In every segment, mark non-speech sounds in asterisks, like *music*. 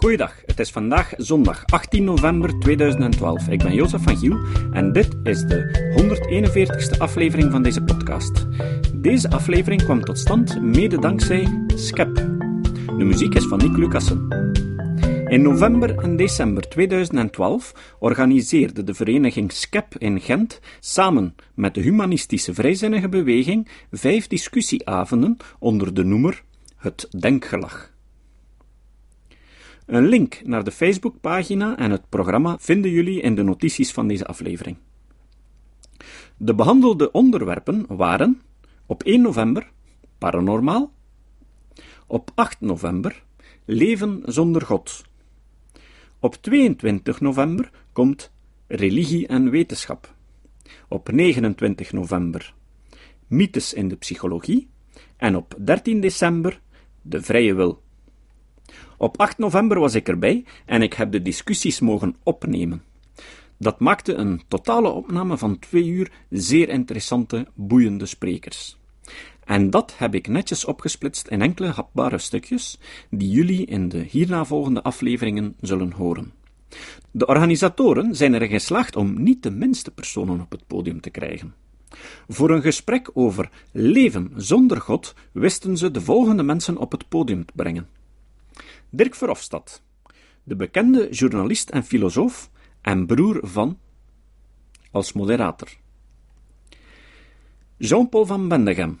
Goeiedag, het is vandaag zondag 18 november 2012. Ik ben Jozef van Giel en dit is de 141ste aflevering van deze podcast. Deze aflevering kwam tot stand mede dankzij Skep. De muziek is van Nick Lucassen. In november en december 2012 organiseerde de vereniging SCEP in Gent samen met de humanistische vrijzinnige beweging vijf discussieavonden onder de noemer Het Denkgelag. Een link naar de Facebookpagina en het programma vinden jullie in de notities van deze aflevering. De behandelde onderwerpen waren op 1 november paranormaal, op 8 november leven zonder God. Op 22 november komt religie en wetenschap. Op 29 november mythes in de psychologie en op 13 december de vrije wil. Op 8 november was ik erbij en ik heb de discussies mogen opnemen. Dat maakte een totale opname van twee uur zeer interessante, boeiende sprekers. En dat heb ik netjes opgesplitst in enkele hapbare stukjes, die jullie in de hierna volgende afleveringen zullen horen. De organisatoren zijn erin geslaagd om niet de minste personen op het podium te krijgen. Voor een gesprek over leven zonder God wisten ze de volgende mensen op het podium te brengen. Dirk Verhofstadt, de bekende journalist en filosoof en broer van als moderator. Jean-Paul van Bendegem,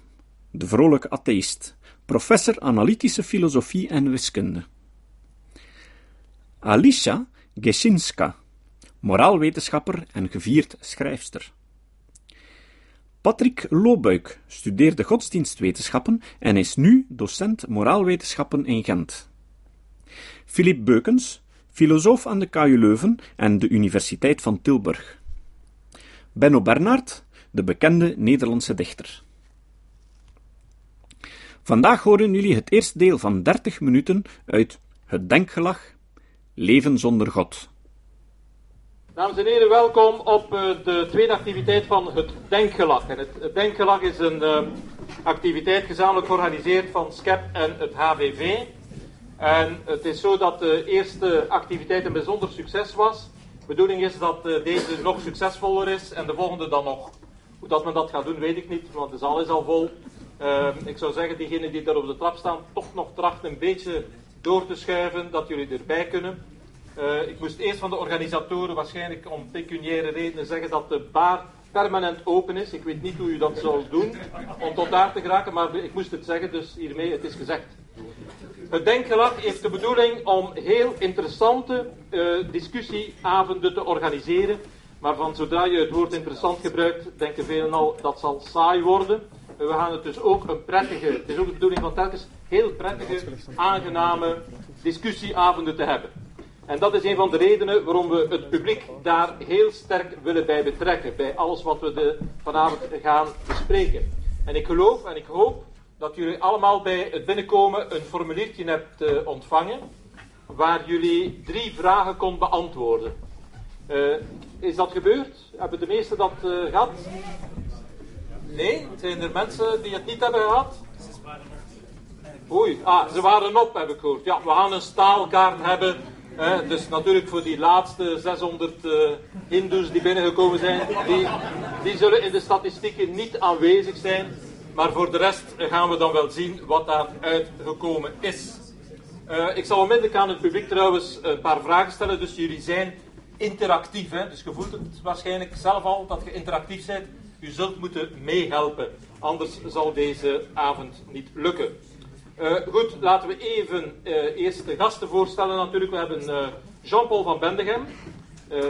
de vrolijke atheïst, professor analytische filosofie en wiskunde. Alicia Gesinska, moraalwetenschapper en gevierd schrijfster. Patrick Loobuik studeerde godsdienstwetenschappen en is nu docent moraalwetenschappen in Gent. Philippe Beukens, filosoof aan de KU Leuven en de Universiteit van Tilburg. Benno Bernhard, de bekende Nederlandse dichter. Vandaag horen jullie het eerste deel van 30 minuten uit Het Denkgelag Leven zonder God. Dames en heren, welkom op uh, de tweede activiteit van het Denkgelag. En het, Denkgelag is een uh, activiteit gezamenlijk georganiseerd van SCEP en het HVV. En het is zo dat de eerste activiteit een bijzonder succes was. De bedoeling is dat uh, deze nog succesvoller is en de volgende dan nog. Hoe dat men dat gaat doen, weet ik niet, want de zaal is al vol. Ehm, ik zou zeggen, diegenen die daar op de trap staan, toch nog trachten een beetje door te schuiven, dat jullie erbij kunnen. Uh, ik moest eerst van de organisatoren waarschijnlijk om pecuniaire redenen zeggen dat de bar permanent open is. Ik weet niet hoe u dat zou doen om tot daar te geraken, maar ik moest het zeggen, dus hiermee het is gezegd. Het Denkgelag heeft de bedoeling om heel interessante uh, discussieavonden te organiseren. Maar van zodra je het woord interessant gebruikt, denken velen al dat zal saai worden. We gaan het dus ook een prettige, het is ook de bedoeling van telkens heel prettige, aangename discussieavonden te hebben. En dat is een van de redenen waarom we het publiek daar heel sterk willen bij betrekken, bij alles wat we de, vanavond gaan bespreken. En ik geloof en ik hoop dat jullie allemaal bij het binnenkomen een formuliertje hebt uh, ontvangen, waar jullie drie vragen kon beantwoorden. Uh, is dat gebeurd? Hebben de meesten dat uh, gehad? Nee? Zijn er mensen die het niet hebben gehad? Oei, ah, ze waren op, heb ik gehoord. Ja, we gaan een staalkaart hebben. Dus natuurlijk voor die laatste 600 uh, Hindoes die binnengekomen zijn, die, die zullen in de statistieken niet aanwezig zijn. Maar voor de rest gaan we dan wel zien wat daaruit gekomen is. Uh, ik zal onmiddellijk aan het publiek trouwens een paar vragen stellen, dus jullie zijn interactief. Hè? Dus je voelt het waarschijnlijk zelf al dat je interactief bent. U zult moeten meehelpen, anders zal deze avond niet lukken. Uh, goed, laten we even uh, eerst de gasten voorstellen natuurlijk. We hebben uh, Jean-Paul van Bendegem.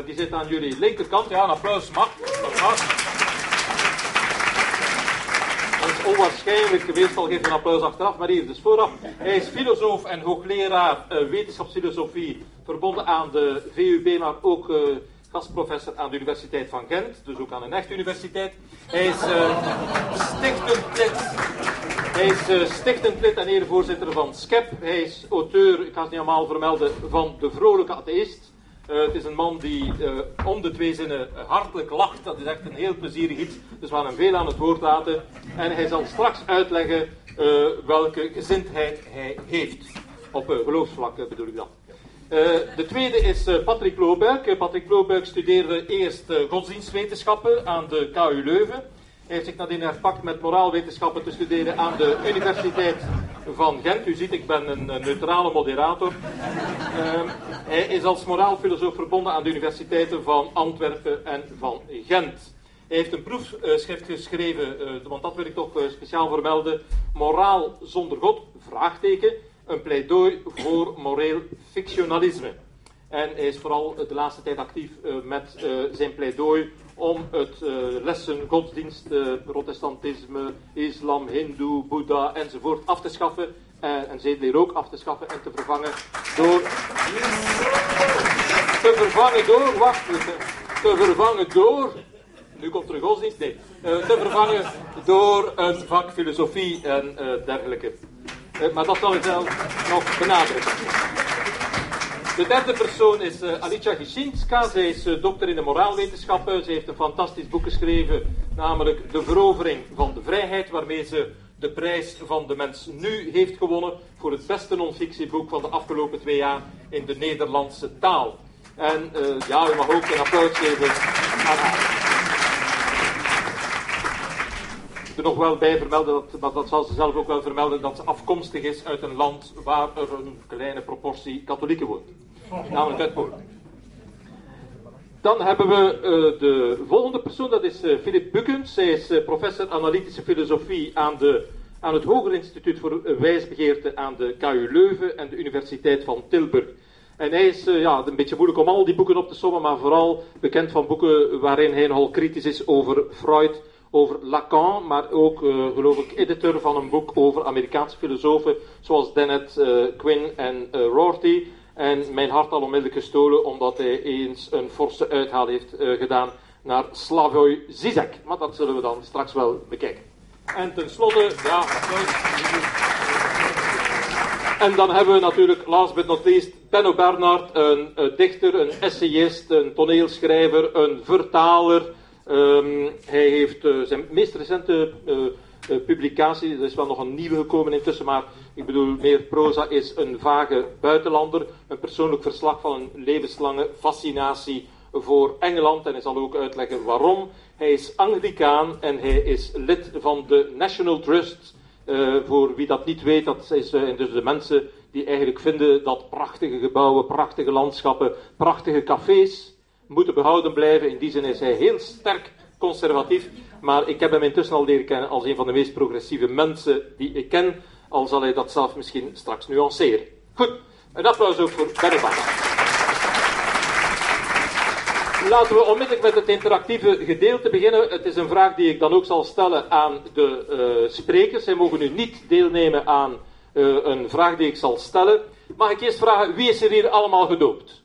die zit aan jullie linkerkant. Ja, een applaus mag. Dat is onwaarschijnlijk. Meestal geeft een applaus achteraf, maar hier dus vooraf. Hij is filosoof en hoogleraar wetenschapsfilosofie verbonden aan de VUB, maar ook gastprofessor aan de Universiteit van Gent, dus ook aan een echte universiteit. Hij is uh, stichtend lid. Hij is uh, stichtend lid en erevoorzitter van SCEP. Hij is auteur, ik ga het niet allemaal vermelden, van De Vrolijke Atheïst. Uh, het is een man die om de twee zinnen hartelijk lacht. Dat is echt een heel plezierig iets. Dus we gaan hem veel aan het woord laten. En hij zal straks uitleggen welke gezindheid hij heeft. Op geloofsvlak bedoel ik dan. De tweede is Patrick Loobuik. Patrick Loobuik studeerde eerst godsdienstwetenschappen aan de KU Leuven. Hij heeft zich nadien herpakt met moraalwetenschappen te studeren aan de Universiteit van Gent. U ziet, ik ben een, neutrale moderator. Ehm, hij is als moraalfilosoof verbonden aan de universiteiten van Antwerpen en van Gent. Hij heeft een proefschrift geschreven, want dat wil ik toch speciaal vermelden. Moraal zonder God, vraagteken, een pleidooi voor moreel fictionalisme. En hij is vooral de laatste tijd actief uh, met zijn pleidooi om het lessen godsdienst, protestantisme, islam, hindoe, boeddha enzovoort af te schaffen. en zedeleer ook af te schaffen en te vervangen door... Te vervangen door, wacht, te vervangen door nu komt er een godsdienst, nee, te vervangen door een vak filosofie en dergelijke. Uh, maar dat zal ik zelf nog benadrukken. De derde persoon is Alicia Gishinska. Zij is dokter in de moraalwetenschappen. Ze heeft een fantastisch boek geschreven, namelijk De Verovering van de Vrijheid, waarmee ze de prijs van de mens nu heeft gewonnen voor het beste non-fictieboek van de afgelopen twee jaar in de Nederlandse taal. En ja, u mag ook een applaus geven aan haar. Er nog wel bij vermelden, dat, dat zal ze zelf ook wel vermelden, dat ze afkomstig is uit een land waar er een kleine proportie katholieken woont. Namelijk uit Polen. Dan hebben we uh, de volgende persoon, dat is uh, Philip Bukkens. Zij is uh, professor analytische filosofie aan, de, aan het Hoger Instituut voor Wijsbegeerte aan de KU Leuven en de Universiteit van Tilburg. En hij is ja, een beetje moeilijk om al die boeken op te sommen, maar vooral bekend van boeken waarin hij nogal kritisch is over Freud over Lacan, maar ook, uh, geloof ik, editor van een boek over Amerikaanse filosofen zoals Dennett, uh, Quinn en uh, Rorty. En mijn hart al onmiddellijk gestolen omdat hij eens een forse uithaal heeft gedaan naar Slavoj Zizek. Maar dat zullen we dan straks wel bekijken. En tenslotte, ja, En dan hebben we natuurlijk, last but not least, Benno Bernhard, een, een dichter, een essayist, een toneelschrijver, een vertaler, Um, hij heeft uh, zijn meest recente uh, uh, publicatie, er is wel nog een nieuwe gekomen intussen, maar ik bedoel meer proza, is een vage buitenlander. Een persoonlijk verslag van een levenslange fascinatie voor Engeland. En hij zal ook uitleggen waarom. Hij is Anglicaan en hij is lid van de National Trust. voor wie dat niet weet, dat is dus de mensen die eigenlijk vinden dat prachtige gebouwen, prachtige landschappen, prachtige cafés moeten behouden blijven. In die zin is hij heel sterk conservatief. Maar ik heb hem intussen al leren kennen als een van de meest progressieve mensen die ik ken. Al zal hij dat zelf misschien straks nuanceren. Goed, een applaus ook voor Bernard. Laten we onmiddellijk met het interactieve gedeelte beginnen. Het is een vraag die ik dan ook zal stellen aan de uh, sprekers. Zij mogen nu niet deelnemen aan uh, een vraag die ik zal stellen. Mag ik eerst vragen, wie is er hier allemaal gedoopt?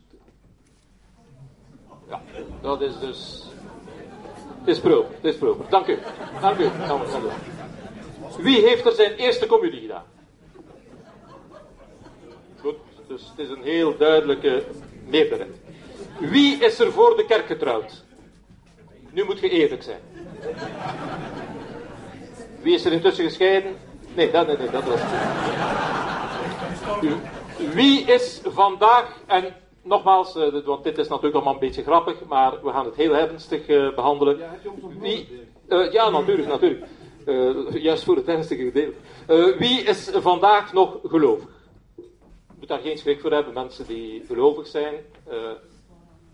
Dat is dus. Het is proper, het is proper. Dank u. Dank u. Dank u. Wie heeft er zijn eerste communie gedaan? Goed, dus het is een heel duidelijke meerderheid. Wie is er voor de kerk getrouwd? Nu moet je eerlijk zijn. Wie is er intussen gescheiden? Nee, dat, nee, nee, dat was het. Wie is vandaag, en nogmaals, uh, want dit is natuurlijk allemaal een beetje grappig, maar we gaan het heel ernstig uh, behandelen. Ja, wie, uh, ja, natuurlijk, natuurlijk. juist voor het ernstige gedeelte. wie is vandaag nog gelovig? Je moet daar geen schrik voor hebben, mensen die gelovig zijn.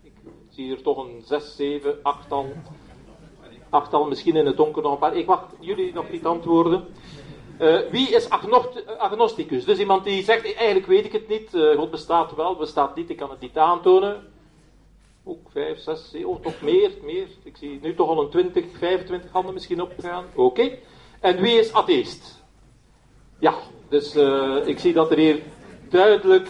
ik zie hier toch een 6, 7, 8 al. Achttal, misschien in het donker nog een paar. Ik wacht jullie nog niet antwoorden. Uh, wie is agnosticus? Dus iemand die zegt, eigenlijk weet ik het niet, God bestaat wel, bestaat niet, ik kan het niet aantonen. Ook 5, 6, 7, oh, toch meer, meer. Ik zie nu toch al een 20, 25 handen misschien opgaan. Oké. En wie is atheist? Ja, dus ik zie dat er hier duidelijk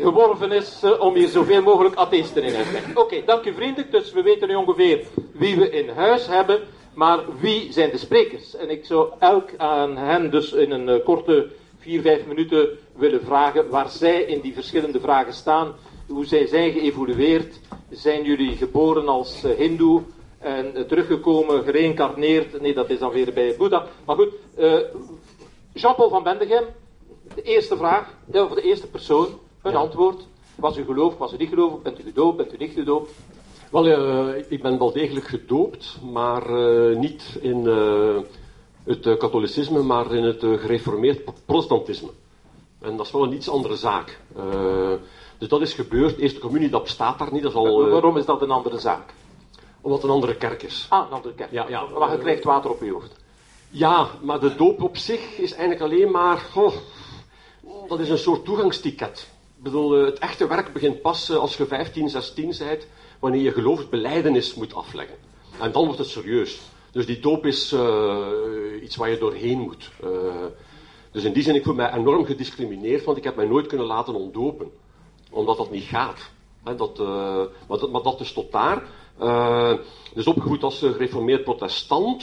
geworven is om hier zoveel mogelijk atheisten in te hebben. Oké, dank u vriendelijk. Dus we weten nu ongeveer wie we in huis hebben. Maar wie zijn de sprekers? En ik zou elk aan hen dus in een uh, korte 4, 5 minuten willen vragen waar zij in die verschillende vragen staan. Hoe zij zijn geëvolueerd. Zijn jullie geboren als uh, hindoe en uh, teruggekomen, gereïncarneerd? Nee, dat is dan weer bij Boeddha. Maar goed, Jean-Paul van Bendegem, De eerste vraag, voor de eerste persoon, een antwoord. Was u geloof, was u niet geloof, bent u gedoopt, bent u niet gedoopt? Wel, uh, ik ben wel degelijk gedoopt, maar uh, niet in uh, het katholicisme, maar in het gereformeerd protestantisme. En dat is wel een iets andere zaak. dus dat is gebeurd. De eerste communie, dat bestaat daar niet. Dat is al, Waarom is dat een andere zaak? Omdat het een andere kerk is. Ah, een andere kerk. Ja, ja. Maar je krijgt water op je hoofd. Ja, maar de doop op zich is eigenlijk alleen maar... Oh, dat is een soort toegangsticket. Ik bedoel, het echte werk begint pas als je 15, 16 bent wanneer je geloofsbeleidenis moet afleggen. En dan wordt het serieus. Dus die doop is uh, iets waar je doorheen moet. Uh, dus in die zin, ik voel mij enorm gediscrimineerd, want ik heb mij nooit kunnen laten ontdopen. Omdat dat niet gaat. Dat, uh, maar, dat, maar dat is tot daar. dus opgevoed als gereformeerd protestant.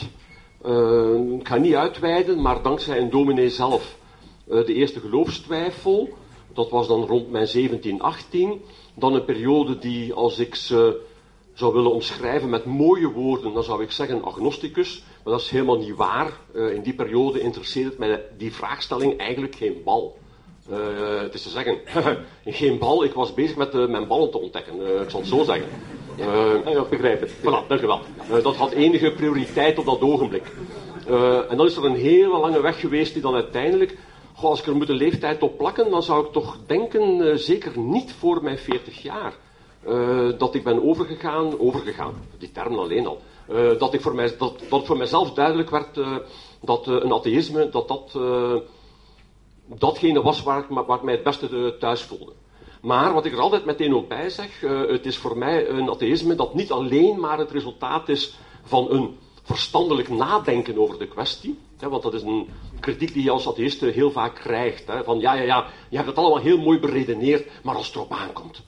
ik ga niet uitweiden, maar dankzij een dominee zelf. de eerste geloofstwijfel, dat was dan rond mijn 17, 18 dan een periode die, als ik ze zou willen omschrijven met mooie woorden, dan zou ik zeggen agnosticus. Maar dat is helemaal niet waar. Uh, in die periode interesseert mij die vraagstelling eigenlijk geen bal. Uh, het is te zeggen, *laughs* geen bal, ik was bezig met uh, mijn ballen te ontdekken. ik zal het zo zeggen. Ja, begrijp het. Voilà, dank u wel. dat had enige prioriteit op dat ogenblik. en dan is er een hele lange weg geweest die dan uiteindelijk Als ik er moet een leeftijd op plakken, dan zou ik toch denken, uh, zeker niet voor mijn 40 jaar, uh, dat ik ben overgegaan, overgegaan, die term alleen al, uh, dat, ik voor mij, dat, dat voor mijzelf duidelijk werd dat een atheïsme, dat dat datgene was waar ik mij het beste thuis voelde. Maar wat ik er altijd meteen ook bij zeg, het is voor mij een atheïsme dat niet alleen maar het resultaat is van een verstandelijk nadenken over de kwestie. Hè, want dat is een kritiek die je als atheïst heel vaak krijgt. Hè, van ja, ja, ja, je hebt het allemaal heel mooi beredeneerd, maar als het erop aankomt,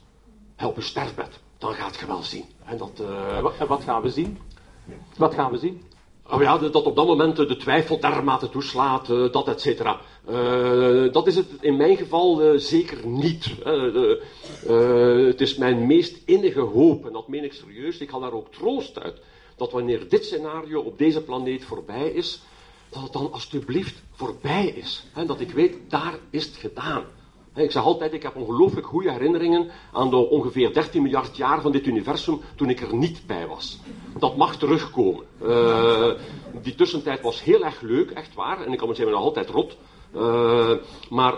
op je sterfbed, dan gaat je wel zien. En, dat, uh... en wat gaan we zien? Wat gaan we zien? Oh ja, dat op dat moment de twijfel dermate toeslaat, uh, dat et cetera. Uh, dat is het in mijn geval uh, zeker niet. het is mijn meest innige hoop, en dat meen ik serieus, ik haal daar ook troost uit, dat wanneer dit scenario op deze planeet voorbij is, dat het dan alsjeblieft voorbij is. En dat ik weet, daar is het gedaan. Ik zeg altijd, ik heb ongelooflijk goede herinneringen aan de ongeveer 13 miljard jaar van dit universum toen ik er niet bij was. Dat mag terugkomen. Uh, die tussentijd was heel erg leuk, echt waar. En ik kan me zeggen, nog altijd rot. Uh, maar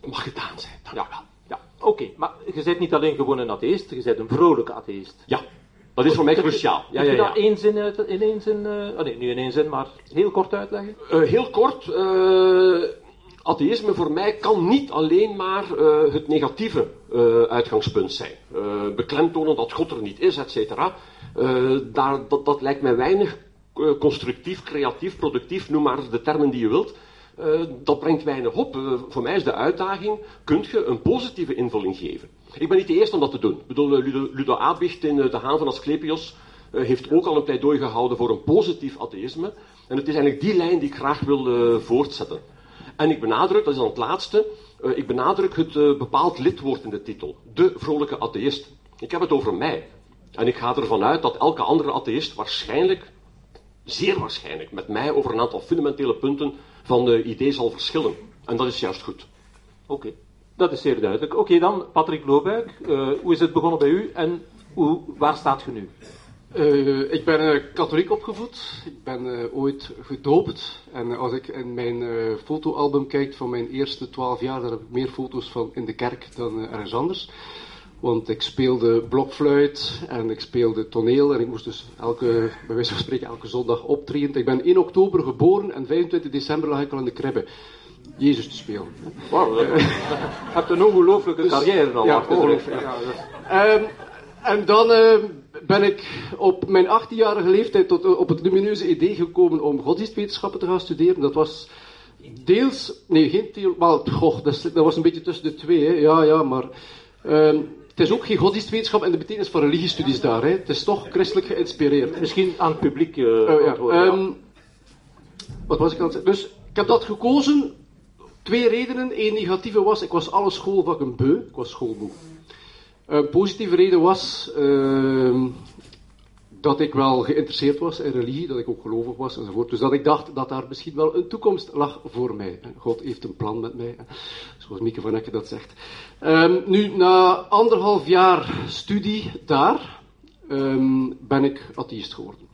het mag gedaan zijn. Ja, ja. Oké, okay, maar je bent niet alleen gewoon een atheïst, je bent een vrolijke atheïst. Ja, dat is voor mij cruciaal. Ja, Kun je ja, dat één zin uit, in één zin, uh, oh nee, nu in één zin, maar heel kort uitleggen? Uh, heel kort. Uh, atheïsme voor mij kan niet alleen maar het negatieve uitgangspunt zijn. beklemtonen dat God er niet is, et cetera. Dat, dat lijkt mij weinig constructief, creatief, productief, noem maar de termen die je wilt. Dat brengt weinig op. Voor mij is de uitdaging, kunt je een positieve invulling geven? Ik ben niet de eerste om dat te doen. Ik bedoel, eh, Ludo, Ludo Abicht in De Haan van Asclepios uh, heeft ook al een pleidooi gehouden voor een positief atheïsme. En het is eigenlijk die lijn die ik graag wil voortzetten. En ik benadruk, dat is dan het laatste, ik benadruk het bepaald lidwoord in de titel. De vrolijke atheïst. Ik heb het over mij. En ik ga ervan uit dat elke andere atheïst waarschijnlijk, zeer waarschijnlijk, met mij over een aantal fundamentele punten van de idee zal verschillen. En dat is juist goed. Oké, dat is zeer duidelijk. Oké, dan Patrick Loobuik. Uh, hoe is het begonnen bij u en hoe, waar staat je nu? Uh, ik ben uh, katholiek opgevoed. Ik ben ooit gedoopt. En als ik in mijn fotoalbum kijk van mijn eerste twaalf jaar, dan heb ik meer foto's van in de kerk dan ergens anders. Want ik speelde blokfluit en ik speelde toneel en ik moest dus elke, bij wijze van spreken elke zondag optreden. Ik ben 1 oktober geboren en 25 december lag ik al in de kribbe. Jezus te spelen. Wauw, je hebt een ongelooflijke dus, carrière dan. Ja, ongelooflijk. Ja, um, en dan uh, ben ik op mijn 18-jarige leeftijd tot, uh, op het lumineuze idee gekomen om godsdienstwetenschappen te gaan studeren. Dat was deels, nee, geen maar goh, dat, dat, was een beetje tussen de twee, hè. ja, ja, maar... Um, het is ook geen godsdienstwetenschap en de betekenis van religiestudies daar. Hè. Het is toch christelijk geïnspireerd. Misschien aan het publiek uh, ja. Um, wat was ik aan het zeggen? Dus ik heb dat gekozen. Twee redenen. Eén negatieve was, ik was alle schoolvakken beu. Ik was schoolmoe. Een positieve reden was, uh, dat ik wel geïnteresseerd was in religie, dat ik ook gelovig was enzovoort. Dus dat ik dacht dat daar misschien wel een toekomst lag voor mij. God heeft een plan met mij, zoals Mieke van Ekke dat zegt. Um, nu, na anderhalf jaar studie daar, um, ben ik atheïst geworden.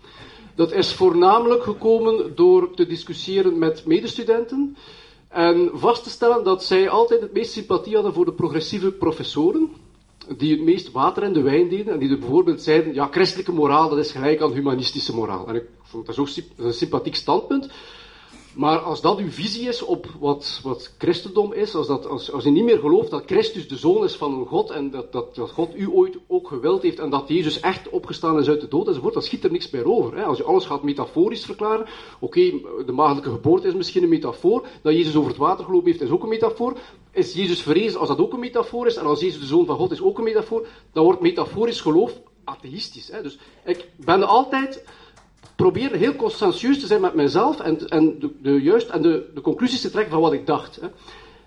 Dat is voornamelijk gekomen door te discussiëren met medestudenten en vast te stellen dat zij altijd het meest sympathie hadden voor de progressieve professoren die het meest water in de wijn deden en die er bijvoorbeeld zeiden, ja, christelijke moraal, dat is gelijk aan humanistische moraal. En ik vond dat een sympathiek standpunt. Maar als dat uw visie is op wat, wat christendom is, als, dat, als, als je niet meer gelooft dat Christus de zoon is van een God en dat, dat, dat God u ooit ook gewild heeft en dat Jezus echt opgestaan is uit de dood enzovoort, dan schiet er niks meer over. Hè. Als je alles gaat metaforisch verklaren, oké, de maagdelijke geboorte is misschien een metafoor, dat Jezus over het water gelopen heeft is ook een metafoor. Is Jezus verrezen als dat ook een metafoor is en als Jezus de zoon van God is ook een metafoor, dan wordt metaforisch geloof atheïstisch. Hè. Dus ik ben altijd probeerde heel conscientieus te zijn met mezelf en, en, de, de, juist, en de, de conclusies te trekken van wat ik dacht. Hè.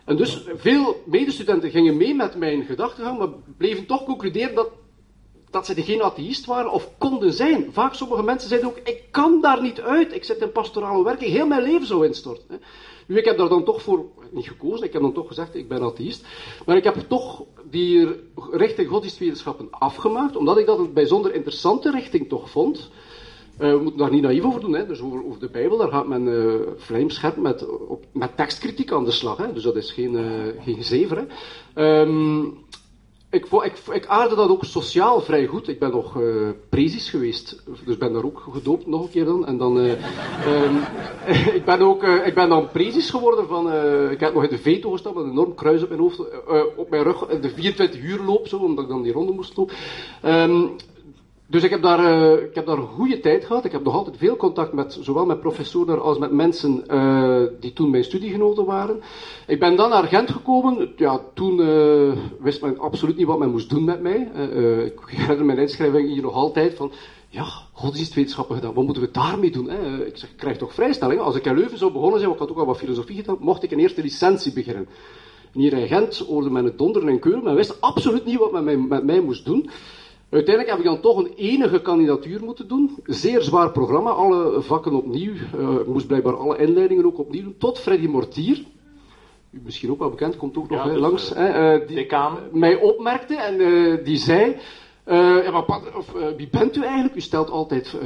En dus veel medestudenten gingen mee met mijn gedachtegang, maar bleven toch concluderen dat, dat ze geen atheïst waren of konden zijn. Vaak sommige mensen zeiden ook, ik kan daar niet uit, ik zit in pastorale werking, heel mijn leven zou instorten. Hè. Nu, ik heb daar dan toch voor niet gekozen, ik heb dan toch gezegd, ik ben atheïst. Maar ik heb toch die richting godsdienstwetenschappen afgemaakt, omdat ik dat een bijzonder interessante richting toch vond. Uh, we moeten daar niet naïef over doen. Hè. Dus over, over de Bijbel, daar gaat men uh, met, met tekstkritiek aan de slag. Hè. Dus dat is geen, uh, geen zever. Hè. Um, ik, ik, ik, aarde dat ook sociaal vrij goed. Ik ben nog uh, geweest, dus ben daar ook gedoopt nog een keer dan. En dan, um, *laughs* ik, ben ook, ik ben dan prezis geworden van, ik heb nog in de veto gestaan met een enorm kruis op mijn hoofd, op mijn rug, de 24 uur loop, zo, omdat ik dan die ronde moest lopen. Um, dus ik heb, daar, uh, ik heb daar een goede tijd gehad. Ik heb nog altijd veel contact met, zowel met professoren als met mensen uh, die toen mijn studiegenoten waren. Ik ben dan naar Gent gekomen. Ja, toen uh, wist men absoluut niet wat men moest doen met mij. ik *laughs* herinner mijn inschrijving hier nog altijd van... Ja, godsdienstwetenschappen gedaan, wat moeten we daarmee doen? Ik zeg, ik krijg toch vrijstelling? Als ik in Leuven zou begonnen zijn, want ik had ook al wat filosofie gedaan, mocht ik een eerste licentie beginnen. En hier in Gent hoorde men het donderen en keulen, men wist absoluut niet wat men met mij moest doen. Uiteindelijk heb ik dan toch een enige kandidatuur moeten doen. Zeer zwaar programma, alle vakken opnieuw. Uh, ik moest blijkbaar alle inleidingen ook opnieuw doen. Tot Freddy Mortier, u misschien ook wel bekend, komt ook nog ja, dus, langs. Uh, uh, die mij opmerkte en die zei... ja, maar, of, wie bent u eigenlijk? U stelt altijd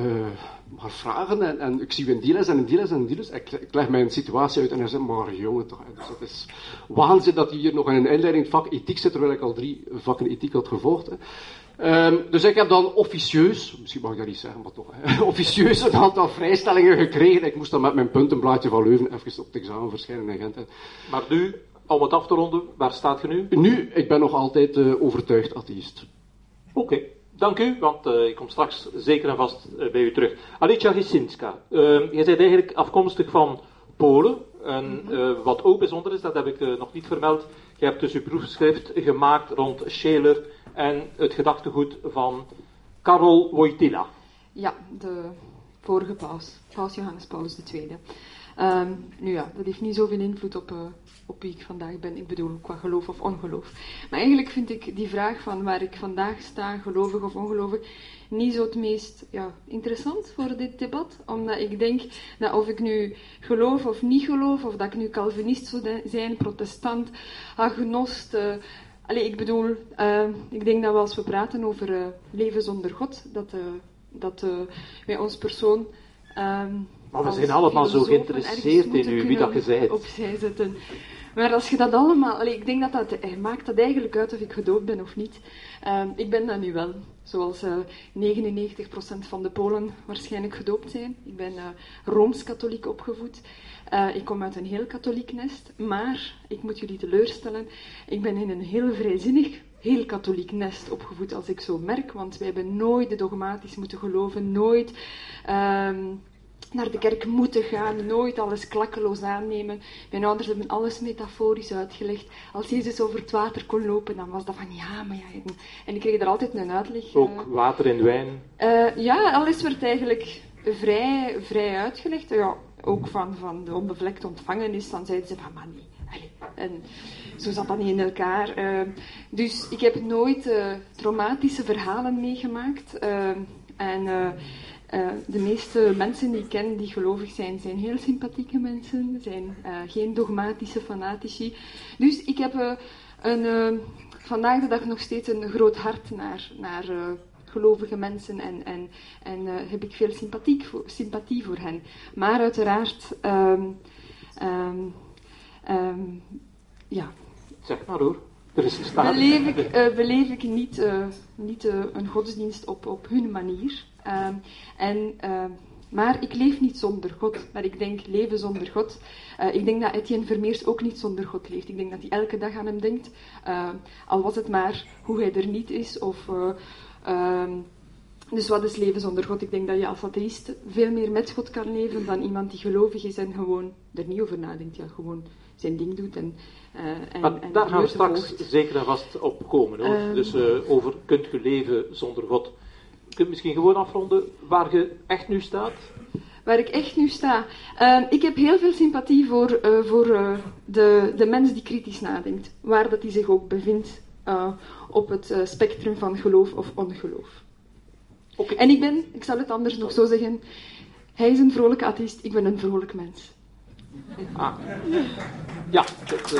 maar vragen en, en, ik zie u in die les en in die les en in die les. Ik, ik leg mijn situatie uit en hij zegt, maar jongen toch, dus dat is waanzin dat hij hier nog in een inleiding vak ethiek zit, terwijl ik al drie vakken ethiek had gevolgd. Hè. Um, dus ik heb dan officieus, misschien mag ik dat niet zeggen, maar toch, hè, *laughs* officieus een aantal vrijstellingen gekregen. Ik moest dan met mijn puntenblaadje van Leuven even op het examen verschijnen in Gent. Hè. Maar nu, om het af te ronden, waar staat je nu? Nu, ik ben nog altijd uh, overtuigd atheïst. Oké. Okay. Dank u, want uh, ik kom straks zeker en vast uh, bij u terug. Alicia Gisinska, uh, jij bent eigenlijk afkomstig van Polen. En wat ook bijzonder is, dat heb ik nog niet vermeld, je hebt dus uw proefschrift gemaakt rond Scheler en het gedachtegoed van Karol Wojtyla. Ja, de vorige paus, paus Johannes Paus II. Um, nu ja, dat heeft niet zoveel invloed op, uh, op wie ik vandaag ben. Ik bedoel, qua geloof of ongeloof. Maar eigenlijk vind ik die vraag van waar ik vandaag sta, gelovig of ongelovig, niet zo het meest ja, interessant voor dit debat. Omdat ik denk dat of ik nu geloof of niet geloof, of dat ik nu Calvinist zou zijn, protestant, agnost, uh, Allee, ik bedoel, uh, ik denk dat als we praten over uh, leven zonder God, dat, uh, dat wij ons persoon. Ehm, maar we zijn allemaal zo geïnteresseerd in u, wie dat je zijt. Opzij zetten. Maar als je dat allemaal. Allee, ik denk dat dat. maakt dat eigenlijk uit of ik gedoopt ben of niet. Ehm, ik ben dat nu wel. Zoals 99% van de Polen waarschijnlijk gedoopt zijn. Ik ben rooms-katholiek opgevoed. Uh, ik kom uit een heel katholiek nest, maar ik moet jullie teleurstellen. Ik ben in een heel vrijzinnig, heel katholiek nest opgevoed, als ik zo merk. Want wij hebben nooit de dogmatisch moeten geloven, nooit um, naar de kerk moeten gaan, nooit alles klakkeloos aannemen. Mijn ouders hebben alles metaforisch uitgelegd. Als Jezus over het water kon lopen, dan was dat van ja, maar ja. En ik kreeg er altijd een uitleg. Ook uh, water en wijn? Uh, ja, alles werd eigenlijk vrij, vrij uitgelegd. Ja, ook van, van de onbevlekt ontvangen is, dan zeiden ze van, maar nee. En zo zat dat niet in elkaar. Uh, dus ik heb nooit traumatische verhalen meegemaakt. En eh, eh, de meeste mensen die ik ken die gelovig zijn, zijn heel sympathieke mensen, zijn uh, geen dogmatische fanatici. Dus ik heb uh, een, vandaag de dag nog steeds een groot hart naar, naar gelovige mensen en, en, en heb ik veel sympathie voor, sympathie voor hen. Maar uiteraard, um, um, um, ja. Zeg maar hoor. Beleef ik, beleef ik niet, niet een godsdienst op, op hun manier. Ehm, en, ehm, maar ik leef niet zonder God. Maar ik denk leven zonder God. ik denk dat Etienne Vermeers ook niet zonder God leeft. Ik denk dat hij elke dag aan hem denkt. Ehm, al was het maar hoe hij er niet is. Of, dus wat is leven zonder God? Ik denk dat je als atheïst veel meer met God kan leven dan iemand die gelovig is en gewoon er niet over nadenkt. Ja, gewoon zijn ding doet en uh, en, maar en daar gaan we straks zeker en vast op komen. Hoor. Um, dus uh, over kunt je leven zonder God. Je kunt misschien gewoon afronden waar je echt nu staat? Waar ik echt nu sta. Uh, ik heb heel veel sympathie voor, uh, voor de, de mens die kritisch nadenkt. Waar dat hij zich ook bevindt op het spectrum van geloof of ongeloof. Okay. En ik ben, ik zal het anders nog zo zeggen, hij is een vrolijke atheïst, ik ben een vrolijk mens. Ah. Ja, dat,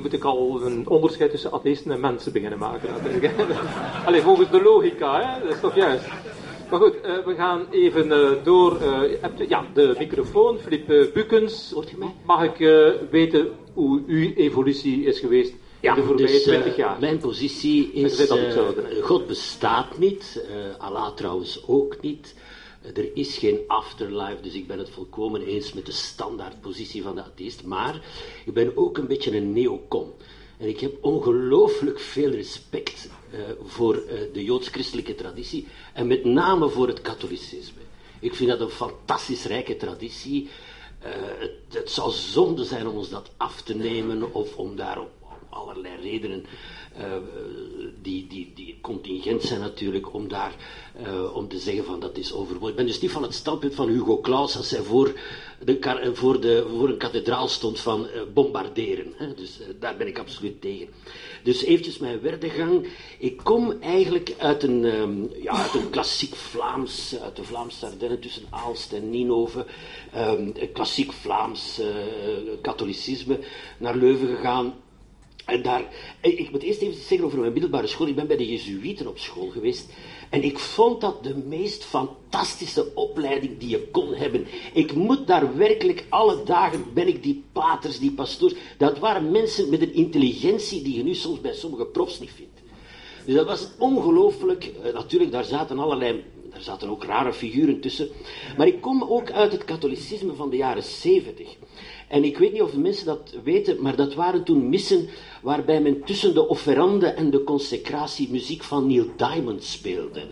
moet ik al een onderscheid tussen atheïsten en mensen beginnen maken. *laughs* Alleen volgens de logica, hè? dat is toch juist. Maar goed, uh, we gaan even uh, door. Uh, ja, de microfoon, Filip Bukens. Mag ik weten hoe uw evolutie is geweest ja, de voorbije dus, 20 jaar? Mijn positie is, God bestaat niet, Allah trouwens ook niet. Er is geen afterlife, dus ik ben het volkomen eens met de standaardpositie van de atheïst. Maar ik ben ook een beetje een neocon. En ik heb ongelooflijk veel respect uh, voor uh, de joods-christelijke traditie en met name voor het katholicisme. Ik vind dat een fantastisch rijke traditie. Uh, het, zou zonde zijn om ons dat af te nemen of om daar op allerlei redenen die, die contingent zijn natuurlijk om daar uh, om te zeggen van dat is overbodig. Ik ben dus niet van het standpunt van Hugo Claus als hij voor, de, voor, de, voor een kathedraal stond van uh, bombarderen. Hè? Dus daar ben ik absoluut tegen. Dus eventjes mijn werdegang. Ik kom eigenlijk uit een, um, ja, uit een klassiek Vlaams, uit de Vlaamse Ardennen tussen Aalst en Ninove. Um, klassiek Vlaams katholicisme naar Leuven gegaan en daar, ik moet eerst even zeggen over mijn middelbare school. Ik ben bij de Jezuïeten op school geweest. En ik vond dat de meest fantastische opleiding die je kon hebben. Ik moet daar werkelijk alle dagen, ben ik die paters, die pastoors. Dat waren mensen met een intelligentie die je nu soms bij sommige profs niet vindt. Dus dat was ongelooflijk. Eh, natuurlijk, daar zaten allerlei, daar zaten ook rare figuren tussen. Maar ik kom ook uit het katholicisme van de jaren zeventig. En ik weet niet of de mensen dat weten, maar dat waren toen missen waarbij men tussen de offerande en de consecratie muziek van Neil Diamond speelde.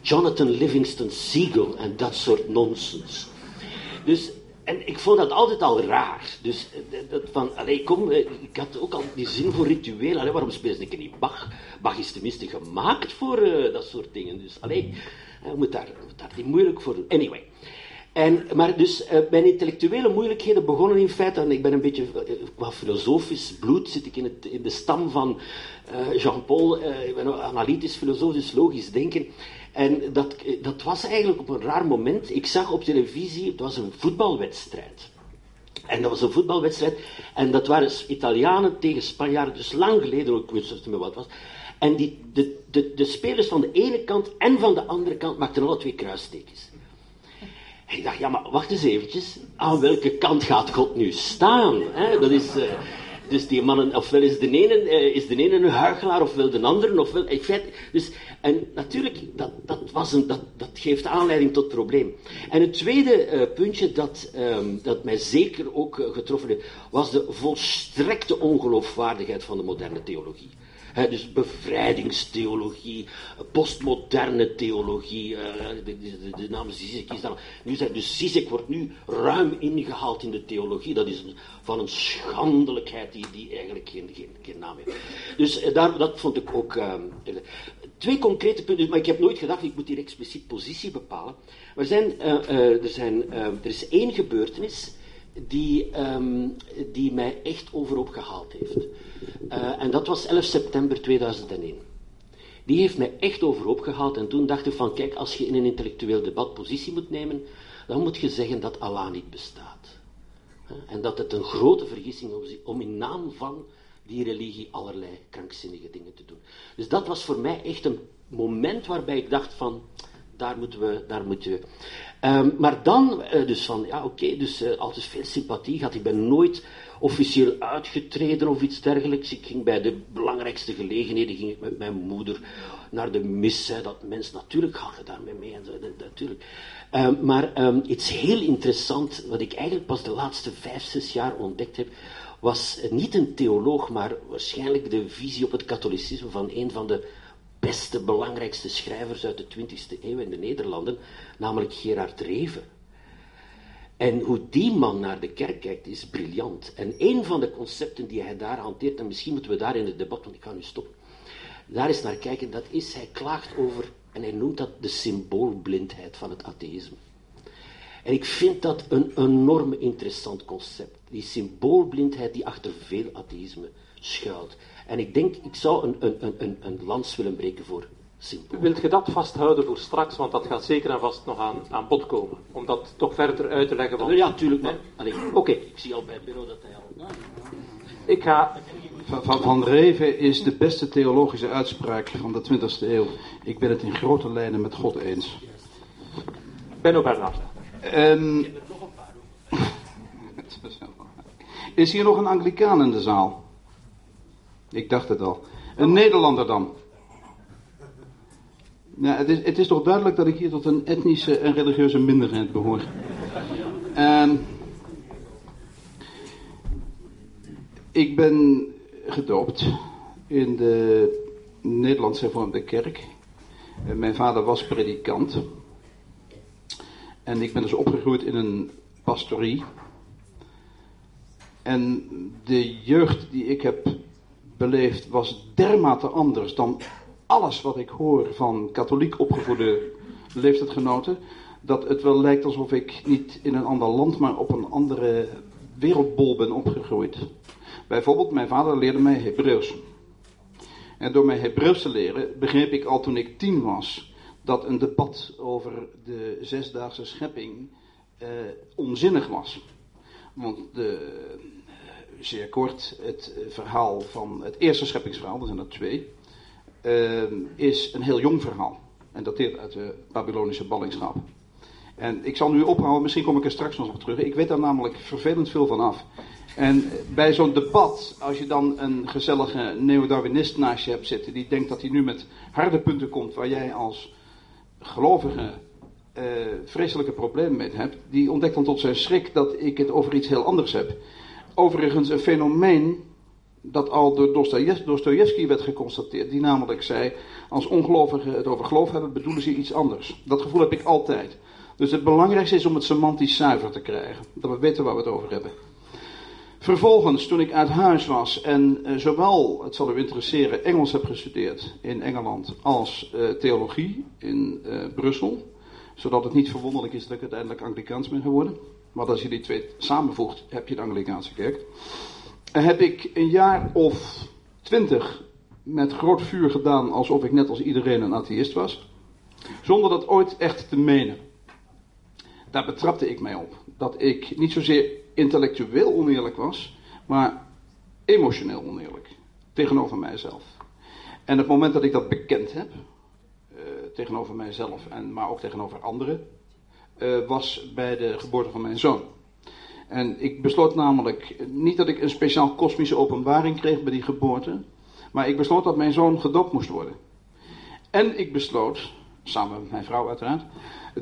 Jonathan Livingston Seagull en dat soort nonsens. Dus, en ik vond dat altijd al raar. Dus eh, dat van, allee, kom, eh, ik had ook al die zin voor ritueel. Allee, waarom spelen ze niet Bach? Bach is tenminste gemaakt voor uh, dat soort dingen. Dus allee, je moet daar, moet daar niet moeilijk voor doen. Anyway. En, maar dus uh, mijn intellectuele moeilijkheden begonnen in feite, en ik ben een beetje qua filosofisch bloed, zit ik in, in de stam van uh, Jean-Paul, ik ben analytisch, filosofisch, logisch denken. En dat, dat was eigenlijk op een raar moment. Ik zag op televisie, het was een voetbalwedstrijd. En dat was een voetbalwedstrijd, en dat waren Italianen tegen Spanjaarden, dus lang geleden, ik weet niet meer wat was. En die, de, de, de spelers van de ene kant en van de andere kant maakten alle twee kruistekens. Ik dacht, ja, maar wacht eens eventjes. Aan welke kant gaat God nu staan? Hè? Dat is... Uh, dus die mannen, ofwel is de ene, uh, is de ene een huigelaar, ofwel de andere, ofwel... In feite, dus, en natuurlijk, dat, dat, was een, dat, dat geeft aanleiding tot probleem. En het tweede uh, puntje dat, um, dat mij zeker ook getroffen heeft, was de volstrekte ongeloofwaardigheid van de moderne theologie dus bevrijdingstheologie, postmoderne theologie. Uh, de, de, naam Zizek is dan. Nu dus Zizek wordt nu ruim ingehaald in de theologie. Dat is van een schandelijkheid die, die eigenlijk geen, geen, naam heeft. Dus uh, daar, dat vond ik ook. Uh, twee concrete punten, maar ik heb nooit gedacht, ik moet hier expliciet positie bepalen. Maar zijn, er, zijn, er is één gebeurtenis die, um, die mij echt overop gehaald heeft. Uh, en dat was 11 september 2001. die heeft mij echt overhoop gehaald. En toen dacht ik van, kijk, als je in een intellectueel debat positie moet nemen, dan moet je zeggen dat Allah niet bestaat. En dat het een grote vergissing is om in naam van die religie allerlei krankzinnige dingen te doen. Dus dat was voor mij echt een moment waarbij ik dacht van, daar moeten we, daar moeten we. Um, maar dan, uh, dus van, ja oké, dus uh, altijd veel sympathie gehad. Ik ben nooit officieel uitgetreden of iets dergelijks. Ik ging bij de belangrijkste gelegenheden, ging ik met mijn moeder naar de mis. Hè, dat mensen, natuurlijk ga je daarmee mee, en zo, natuurlijk. Um, maar um, iets heel interessant, wat ik eigenlijk pas de laatste vijf, zes jaar ontdekt heb, was niet een theoloog, maar waarschijnlijk de visie op het katholicisme van een van de beste, belangrijkste schrijvers uit de 20e eeuw in de Nederlanden, namelijk Gerard Reven. En hoe die man naar de kerk kijkt, is briljant. En een van de concepten die hij daar hanteert, en misschien moeten we daar in het debat, want ik ga nu stoppen, daar eens naar kijken, dat is, hij klaagt over, en hij noemt dat de symboolblindheid van het atheïsme. En ik vind dat een enorm interessant concept. Die symboolblindheid die achter veel atheïsme schuilt. En ik denk, ik zou een, een, een, een lans willen breken voor symbool. Wilt je dat vasthouden voor straks? Want dat gaat zeker en vast nog aan, aan bod komen. Om dat toch verder uit te leggen. Want... Ja, tuurlijk. Maar, Oké, ik zie al bij het bureau dat hij al... Ik ga... Van, van Reven is de beste theologische uitspraak van de 20e eeuw. Ik ben het in grote lijnen met God eens. Benno Bernhard. Um, *laughs* is hier nog een Anglicaan in de zaal? Ik dacht het al. Een Nederlander dan? Het, is, het is toch duidelijk dat ik hier tot een etnische en religieuze minderheid behoor. Um, ik ben gedoopt in de Nederlandse hervormde kerk. Mijn vader was predikant. En ik ben dus opgegroeid in een pastorie. En de jeugd die ik heb beleefd was dermate anders dan alles wat ik hoor van katholiek opgevoede leeftijdgenoten. Dat het wel lijkt alsof ik niet in een ander land, maar op een andere wereldbol ben opgegroeid. Bijvoorbeeld, mijn vader leerde mij Hebreeuws. En door mij Hebreeuws te leren, begreep ik al toen ik tien was dat een debat over de zesdaagse schepping uh, onzinnig was. Want de, zeer kort, het verhaal van het eerste scheppingsverhaal, er zijn er twee, uh, is een heel jong verhaal. En dateert uit de Babylonische ballingschap. En ik zal nu ophouden, misschien kom ik er straks nog op terug. Ik weet daar namelijk vervelend veel van af. En bij zo'n debat, als je dan een gezellige neo-Darwinist naast je hebt zitten, die denkt dat hij nu met harde punten komt waar jij als gelovige uh, vreselijke problemen mee hebt, die ontdekt dan tot zijn schrik dat ik het over iets heel anders heb. Overigens een fenomeen dat al door Dostoevsky werd geconstateerd, die namelijk zei, als ongelovigen het over geloof hebben, bedoelen ze iets anders. Dat gevoel heb ik altijd. Dus het belangrijkste is om het semantisch zuiver te krijgen, dat we weten waar we het over hebben. Vervolgens, toen ik uit huis was en uh, zowel, het zal u interesseren, Engels heb gestudeerd in Engeland als uh, theologie in uh, Brussel, zodat het niet verwonderlijk is dat ik uiteindelijk Anglikaans ben geworden. Maar als je die twee samenvoegt, heb je de Anglikaanse kerk. Heb ik een jaar of twintig met groot vuur gedaan alsof ik net als iedereen een atheïst was. Zonder dat ooit echt te menen. Daar betrapte ik mij op. Dat ik niet zozeer intellectueel oneerlijk was, maar emotioneel oneerlijk. Tegenover mijzelf. En het moment dat ik dat bekend heb, uh, tegenover mijzelf, en, maar ook tegenover anderen, uh, was bij de geboorte van mijn zoon. En ik besloot namelijk, niet dat ik een speciaal kosmische openbaring kreeg bij die geboorte, maar ik besloot dat mijn zoon gedoopt moest worden. En ik besloot, samen met mijn vrouw uiteraard,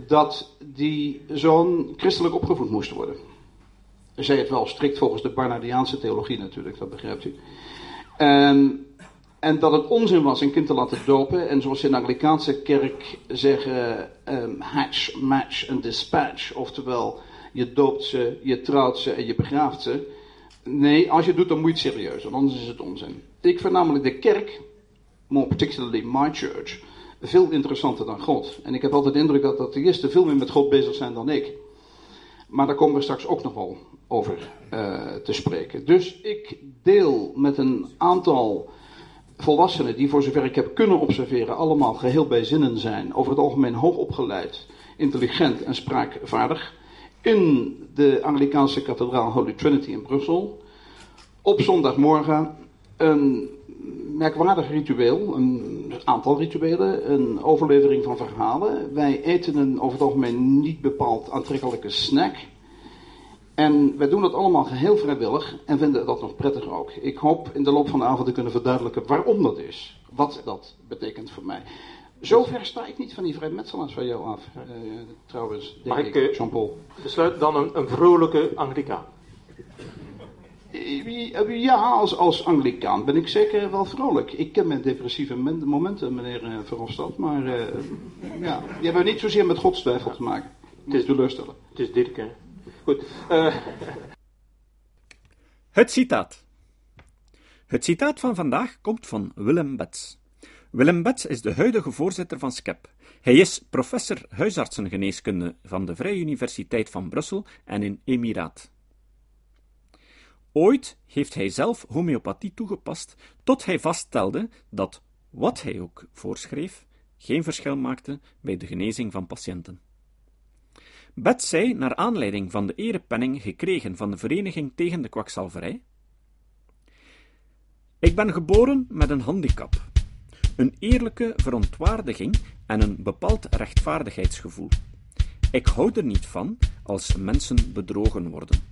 dat die zoon christelijk opgevoed moest worden. Zij het wel strikt volgens de Barnardiaanse theologie natuurlijk, dat begrijpt u. En, en dat het onzin was een kind te laten dopen. En zoals ze in de Anglikaanse kerk zeggen, um, hatch, match en dispatch. Oftewel, je doopt ze, je trouwt ze en je begraaft ze. Nee, als je het doet, dan moet je het serieus, want anders is het onzin. Ik vind namelijk de kerk, more particularly my church, veel interessanter dan God. En ik heb altijd de indruk dat atheïsten veel meer met God bezig zijn dan ik. Maar daar komen we straks ook nog wel over uh, te spreken. Dus ik deel met een aantal volwassenen die voor zover ik heb kunnen observeren allemaal geheel bij zinnen zijn, over het algemeen hoog opgeleid, intelligent en spraakvaardig, in de Anglikaanse kathedraal Holy Trinity in Brussel, op zondagmorgen een merkwaardig ritueel, een aantal rituelen, een overlevering van verhalen. Wij eten een over het algemeen niet bepaald aantrekkelijke snack. En wij doen dat allemaal geheel vrijwillig en vinden dat nog prettig ook. Ik hoop in de loop van de avond te kunnen verduidelijken waarom dat is. Wat dat betekent voor mij. Zover sta ik niet van die vrijmetselaars van jou af, uh, trouwens, denk Mag ik, ik, uh, Jean-Paul. Besluit dan een, een vrolijke Anglicaan. Ja, als, als Anglicaan ben ik zeker wel vrolijk. Ik ken mijn depressieve momenten, meneer Verhofstadt, maar uh, ja, die hebben niet zozeer met godstwijfel te maken. Het is teleurstellen. Het is Dirk, hè. Goed. Uh... Het citaat. Het citaat van vandaag komt van Willem Bets. Willem Bets is de huidige voorzitter van SCEP. Hij is professor huisartsengeneeskunde van de Vrije Universiteit van Brussel en in Emiraat. Ooit heeft hij zelf homeopathie toegepast, tot hij vaststelde dat, wat hij ook voorschreef, geen verschil maakte bij de genezing van patiënten. Zei, naar aanleiding van de erepenning gekregen van de Vereniging tegen de Kwakzalverij: Ik ben geboren met een handicap, een eerlijke verontwaardiging en een bepaald rechtvaardigheidsgevoel. Ik hou er niet van als mensen bedrogen worden.